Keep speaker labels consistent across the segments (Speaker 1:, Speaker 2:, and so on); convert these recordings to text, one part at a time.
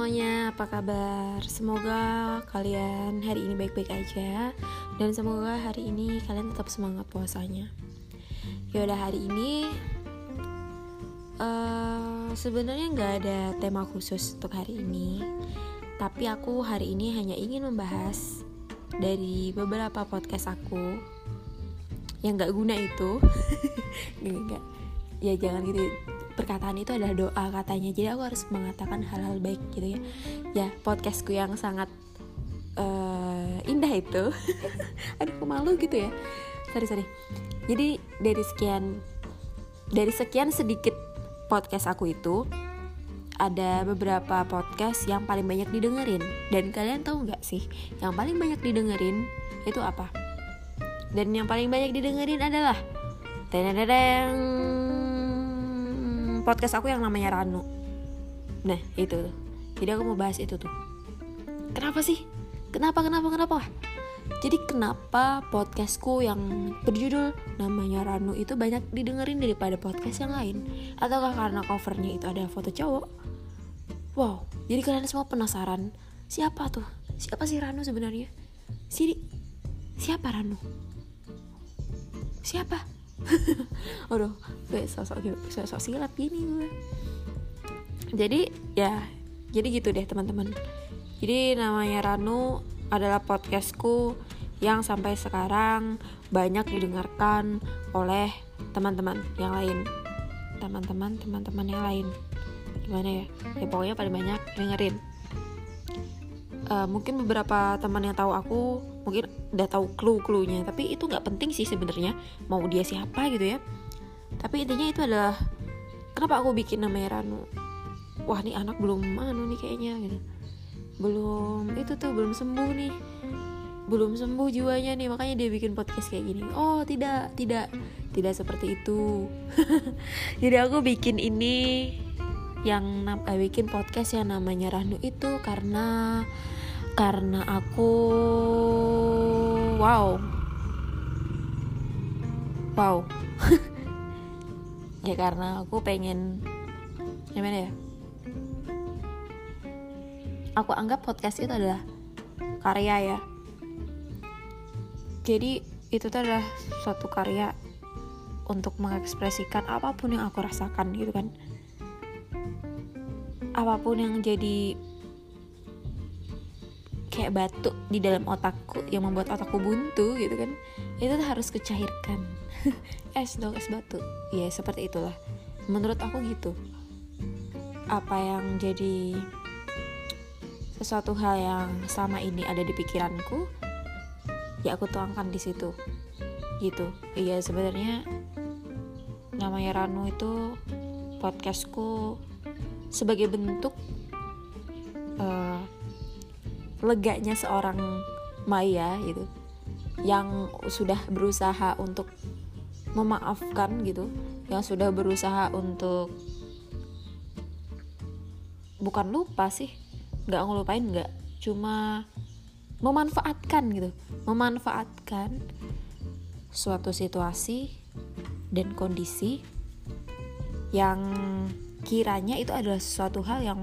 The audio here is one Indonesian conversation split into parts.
Speaker 1: semuanya, apa kabar? Semoga kalian hari ini baik-baik aja. Dan semoga hari ini kalian tetap semangat puasanya. Yaudah hari ini uh, Sebenarnya nggak ada tema khusus untuk hari ini. Tapi aku hari ini hanya ingin membahas Dari beberapa podcast aku Yang nggak guna itu. Gak, Ya jangan gitu perkataan itu adalah doa katanya. Jadi aku harus mengatakan hal-hal baik gitu ya. Ya podcastku yang sangat uh, indah itu. Aduh aku malu gitu ya? Sorry sorry. Jadi dari sekian dari sekian sedikit podcast aku itu ada beberapa podcast yang paling banyak didengerin. Dan kalian tahu nggak sih yang paling banyak didengerin itu apa? Dan yang paling banyak didengerin adalah tenedeng podcast aku yang namanya Ranu. Nah itu tuh. Jadi aku mau bahas itu tuh. Kenapa sih? Kenapa kenapa kenapa? Jadi kenapa podcastku yang berjudul namanya Ranu itu banyak didengerin daripada podcast yang lain? Ataukah karena covernya itu ada foto cowok? Wow jadi kalian semua penasaran siapa tuh? Siapa sih Ranu sebenarnya? Sini siapa Ranu? Siapa Aduh, gue sosok sosok silap gini gue. Jadi ya, jadi gitu deh teman-teman. Jadi namanya Ranu adalah podcastku yang sampai sekarang banyak didengarkan oleh teman-teman yang lain. Teman-teman, teman-teman yang lain. Gimana ya? Ya pokoknya paling banyak dengerin. Uh, mungkin beberapa teman yang tahu aku mungkin udah tahu clue-cluenya. Tapi itu nggak penting sih sebenarnya mau dia siapa gitu ya. Tapi intinya itu adalah kenapa aku bikin namanya Ranu? Wah nih anak belum anu nih kayaknya gitu. Belum itu tuh belum sembuh nih. Belum sembuh jiwanya nih makanya dia bikin podcast kayak gini. Oh tidak tidak tidak seperti itu. Jadi aku bikin ini yang uh, bikin podcast yang namanya Ranu itu karena karena aku wow. Wow. Ya karena aku pengen gimana ya? Aku anggap podcast itu adalah karya ya. Jadi itu tuh adalah suatu karya untuk mengekspresikan apa pun yang aku rasakan gitu kan. Apa pun yang jadi kayak batu di dalam otakku yang membuat otakku buntu gitu kan. Itu harus kecairkan. Es dong es batu. Ya seperti itulah. Menurut aku gitu. Apa yang jadi sesuatu hal yang sama ini ada di pikiranku ya aku tuangkan di situ. Gitu. Iya sebenarnya namanya Ranu itu podcastku sebagai bentuk uh, leganya seorang Maya gitu yang sudah berusaha untuk memaafkan gitu yang sudah berusaha untuk bukan lupa sih nggak ngelupain nggak cuma memanfaatkan gitu memanfaatkan suatu situasi dan kondisi yang kiranya itu adalah suatu hal yang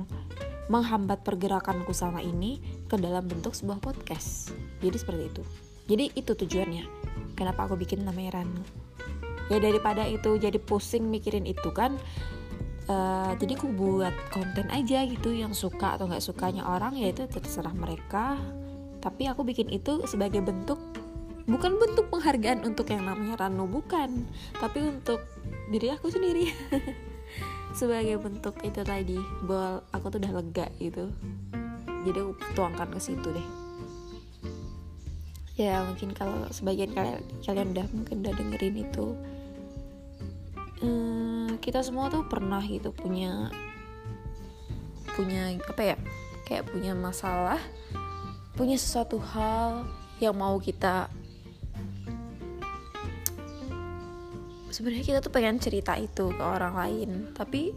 Speaker 1: menghambat pergerakanku sama ini ke dalam bentuk sebuah podcast. Jadi seperti itu. Jadi itu tujuannya. Kenapa aku bikin namanya Ranu? Ya daripada itu jadi pusing mikirin itu kan. Uh, jadi aku buat konten aja gitu yang suka atau nggak sukanya orang ya itu terserah mereka. Tapi aku bikin itu sebagai bentuk bukan bentuk penghargaan untuk yang namanya Ranu bukan, tapi untuk diri aku sendiri. sebagai bentuk itu tadi bahwa aku tuh udah lega gitu. Jadi aku tuangkan ke situ deh. Ya mungkin kalau sebagian kalian kalian udah mungkin udah dengerin itu hmm, kita semua tuh pernah gitu punya punya apa ya kayak punya masalah punya sesuatu hal yang mau kita sebenarnya kita tuh pengen cerita itu ke orang lain tapi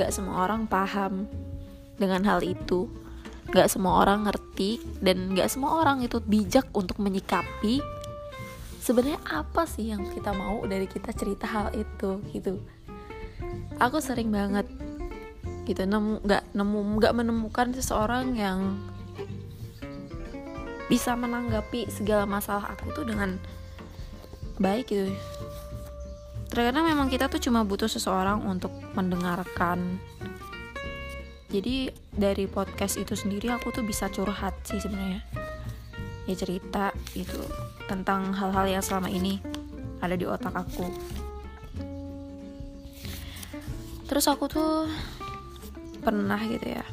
Speaker 1: nggak semua orang paham dengan hal itu. Nggak semua orang ngerti dan nggak semua orang itu bijak untuk menyikapi sebenarnya apa sih yang kita mau dari kita cerita hal itu gitu. Aku sering banget gitu nemu nggak nemu nggak menemukan seseorang yang bisa menanggapi segala masalah aku tuh dengan baik gitu terkadang memang kita tuh cuma butuh seseorang untuk mendengarkan. Jadi dari podcast itu sendiri aku tuh bisa curhat sih sebenarnya. Ya cerita gitu tentang hal-hal yang selama ini ada di otak aku. Terus aku tuh pernah gitu ya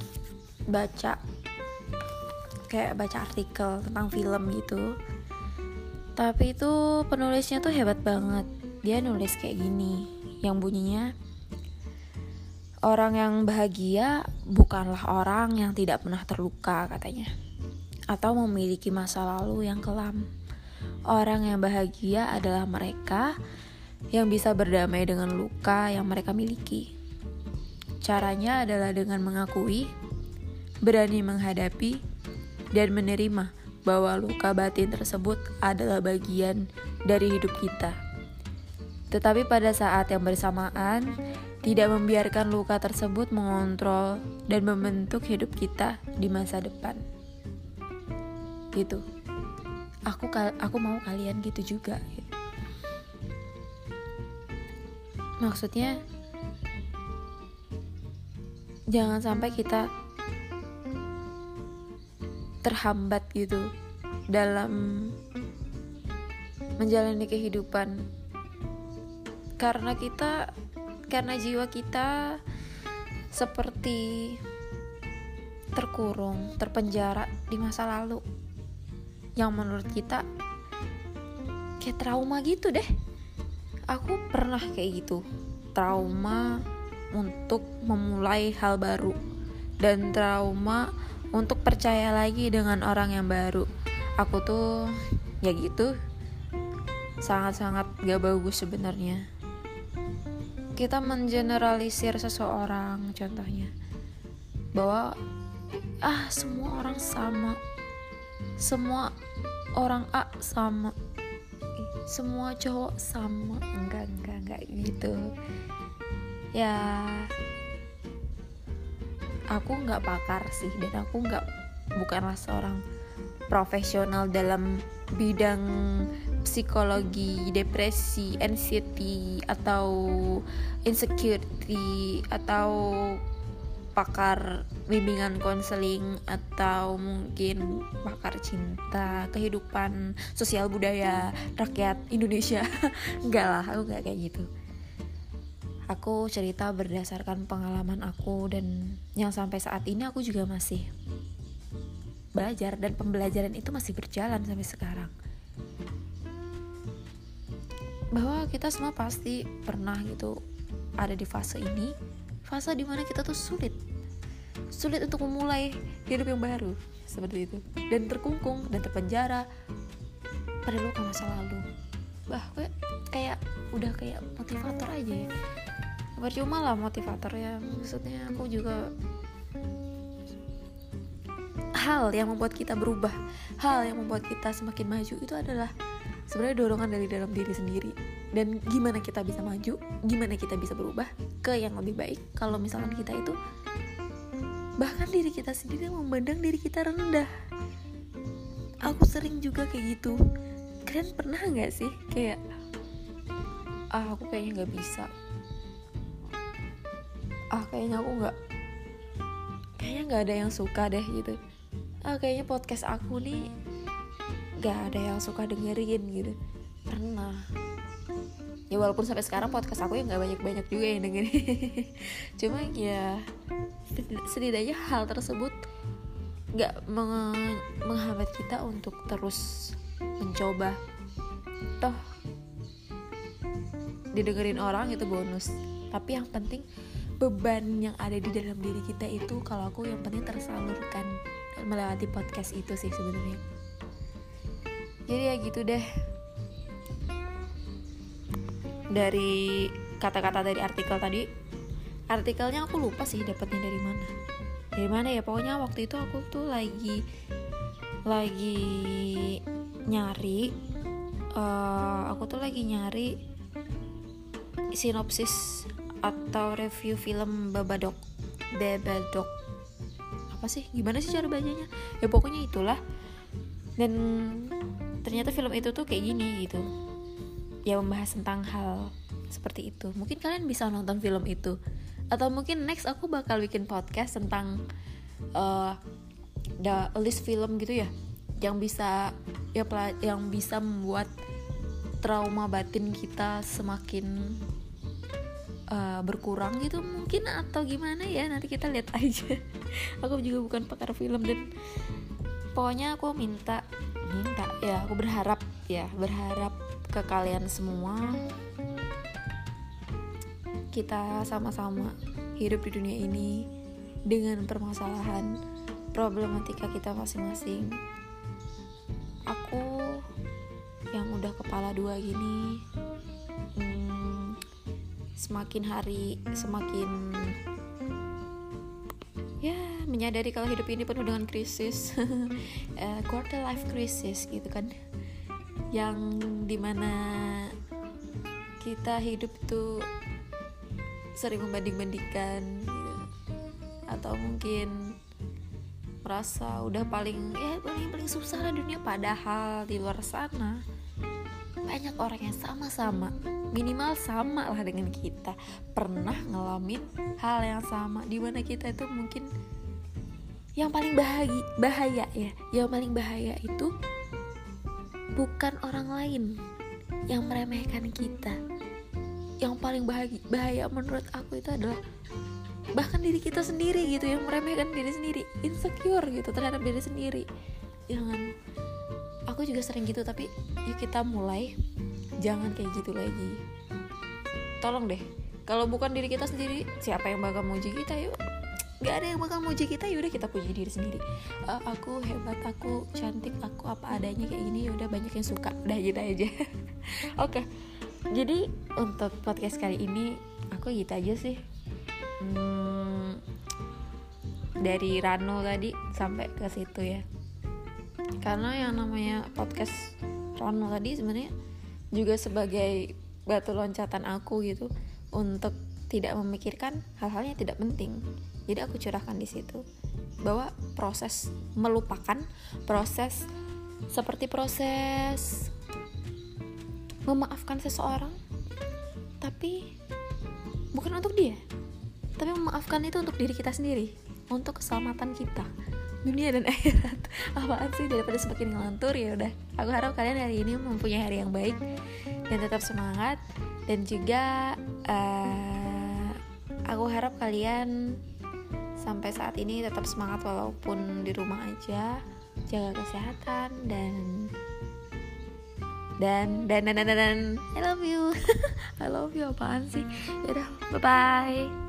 Speaker 1: baca kayak baca artikel tentang film gitu. Tapi itu penulisnya tuh hebat banget dia nulis kayak gini yang bunyinya orang yang bahagia bukanlah orang yang tidak pernah terluka katanya. Atau memiliki masa lalu yang kelam. Orang yang bahagia adalah mereka yang bisa berdamai dengan luka yang mereka miliki. Caranya adalah dengan mengakui berani menghadapi dan menerima bahwa luka batin tersebut adalah bagian dari hidup kita tetapi pada saat yang bersamaan, tidak membiarkan luka tersebut mengontrol dan membentuk hidup kita di masa depan. Gitu. Aku aku mau kalian gitu juga. Maksudnya jangan sampai kita terhambat gitu dalam menjalani kehidupan karena kita karena jiwa kita seperti terkurung, terpenjara di masa lalu. Yang menurut kita kayak trauma gitu deh. Aku pernah kayak gitu, trauma untuk memulai hal baru. Dan trauma untuk percaya lagi dengan orang yang baru. Aku tuh ya gitu. Sangat-sangat gak bagus sebenarnya kita mengeneralisir seseorang contohnya. Bahwa ah semua orang sama. Semua orang A sama. Semua cowok sama. Enggak enggak enggak gitu. Ya aku nggak pakar sih dan aku nggak bukanlah seorang profesional dalam bidang psikologi, depresi, anxiety atau insecurity atau pakar bimbingan konseling atau mungkin pakar cinta, kehidupan sosial budaya rakyat Indonesia. enggak lah, aku enggak kayak gitu. Aku cerita berdasarkan pengalaman aku dan yang sampai saat ini aku juga masih belajar dan pembelajaran itu masih berjalan sampai sekarang bahwa kita semua pasti pernah gitu ada di fase ini fase di mana kita tuh sulit. Sulit untuk memulai hidup yang baru seperti itu. Dan terkungkung dan terpenjara pada luka masa lalu. Bah gue kayak udah kayak motivator aja ya. Percuma lah motivator ya. Maksudnya aku juga hal yang membuat kita berubah hal yang membuat kita semakin maju itu adalah sebenarnya dorongan dari dalam diri sendiri. Dan gimana kita bisa maju gimana kita bisa berubah ke yang lebih baik. Kalau misalkan kita itu bahkan diri kita sendiri memandang diri kita rendah. Aku sering juga kayak gitu. Kalian pernah nggak sih kayak ah aku kayaknya nggak bisa. Ah kayaknya aku nggak kayaknya nggak ada yang suka deh gitu. Ah kayaknya podcast aku nih gak ada yang suka dengerin gitu. Pernah. Ya walaupun sampai sekarang podcast aku ya nggak banyak banyak juga yang dengerin. Cuma ya setidaknya hal tersebut nggak meng menghambat kita untuk terus mencoba. Toh didengerin orang itu bonus. Tapi yang penting beban yang ada di dalam diri kita itu kalau aku yang penting tersalurkan melewati podcast itu sih sebenarnya jadi ya gitu deh. Dari kata-kata dari artikel tadi artikelnya aku lupa sih dapatnya dari mana. Dari mana ya? Pokoknya waktu itu aku tuh lagi lagi nyari uh, aku tuh lagi nyari sinopsis atau review film Babadook Bebedok apa sih? Gimana sih cara bacanya? Ya pokoknya itulah. Dan ternyata film itu tuh kayak gini gitu. Ya membahas tentang hal seperti itu. Mungkin kalian bisa nonton film itu. Atau mungkin next aku bakal bikin podcast tentang uh, the list film gitu ya. Yang bisa ya yang bisa membuat trauma batin kita semakin uh, berkurang gitu mungkin atau gimana ya. Nanti kita lihat aja. Aku juga bukan pakar film dan pokoknya aku minta minta ya aku berharap ya berharap ke kalian semua. Kita sama-sama hidup di dunia ini dengan permasalahan problematika kita masing-masing. Aku yang udah kepala dua gini hmm, semakin hari semakin ya menyadari kalau hidup ini penuh dengan krisis. Uh, quarter life crisis gitu kan. Yang di mana kita hidup tuh sering membanding-bandingkan gitu. atau mungkin merasa udah paling ya paling paling susah lah dunia. Padahal di luar sana banyak orang yang sama-sama minimal sama lah dengan kita. Pernah ngalamin hal yang sama di mana kita itu mungkin yang paling bahagi, bahaya ya yang paling bahaya itu bukan orang lain yang meremehkan kita. Yang paling bahagi, bahaya menurut aku itu adalah bahkan diri kita sendiri gitu yang meremehkan diri sendiri insecure gitu terhadap diri sendiri. Jangan aku juga sering gitu tapi yuk kita mulai. Jangan kayak gitu lagi. Tolong deh kalau bukan diri kita sendiri siapa yang bakal muji kita? Yuk nggak ada yang bakal muji kita yaudah kita puji diri sendiri uh, aku hebat aku cantik aku apa adanya kayak gini yaudah banyak yang suka udah gitu aja oke okay. jadi untuk podcast kali ini aku gitu aja sih hmm, dari Rano tadi sampai ke situ ya karena yang namanya podcast Rano tadi sebenarnya juga sebagai batu loncatan aku gitu untuk tidak memikirkan hal-hal yang tidak penting. Jadi aku curahkan di situ bahwa proses melupakan proses seperti proses memaafkan seseorang tapi bukan untuk dia tapi memaafkan itu untuk diri kita sendiri untuk keselamatan kita dunia dan akhirat. Apaan sih? Daripada semakin ngelantur ya udah. Aku harap kalian hari ini mempunyai hari yang baik dan tetap semangat. Dan juga uh, aku harap kalian sampai saat ini tetap semangat walaupun di rumah aja jaga kesehatan dan dan dan dan dan, dan, dan. I love you. I love you apaan sih? Ya udah bye bye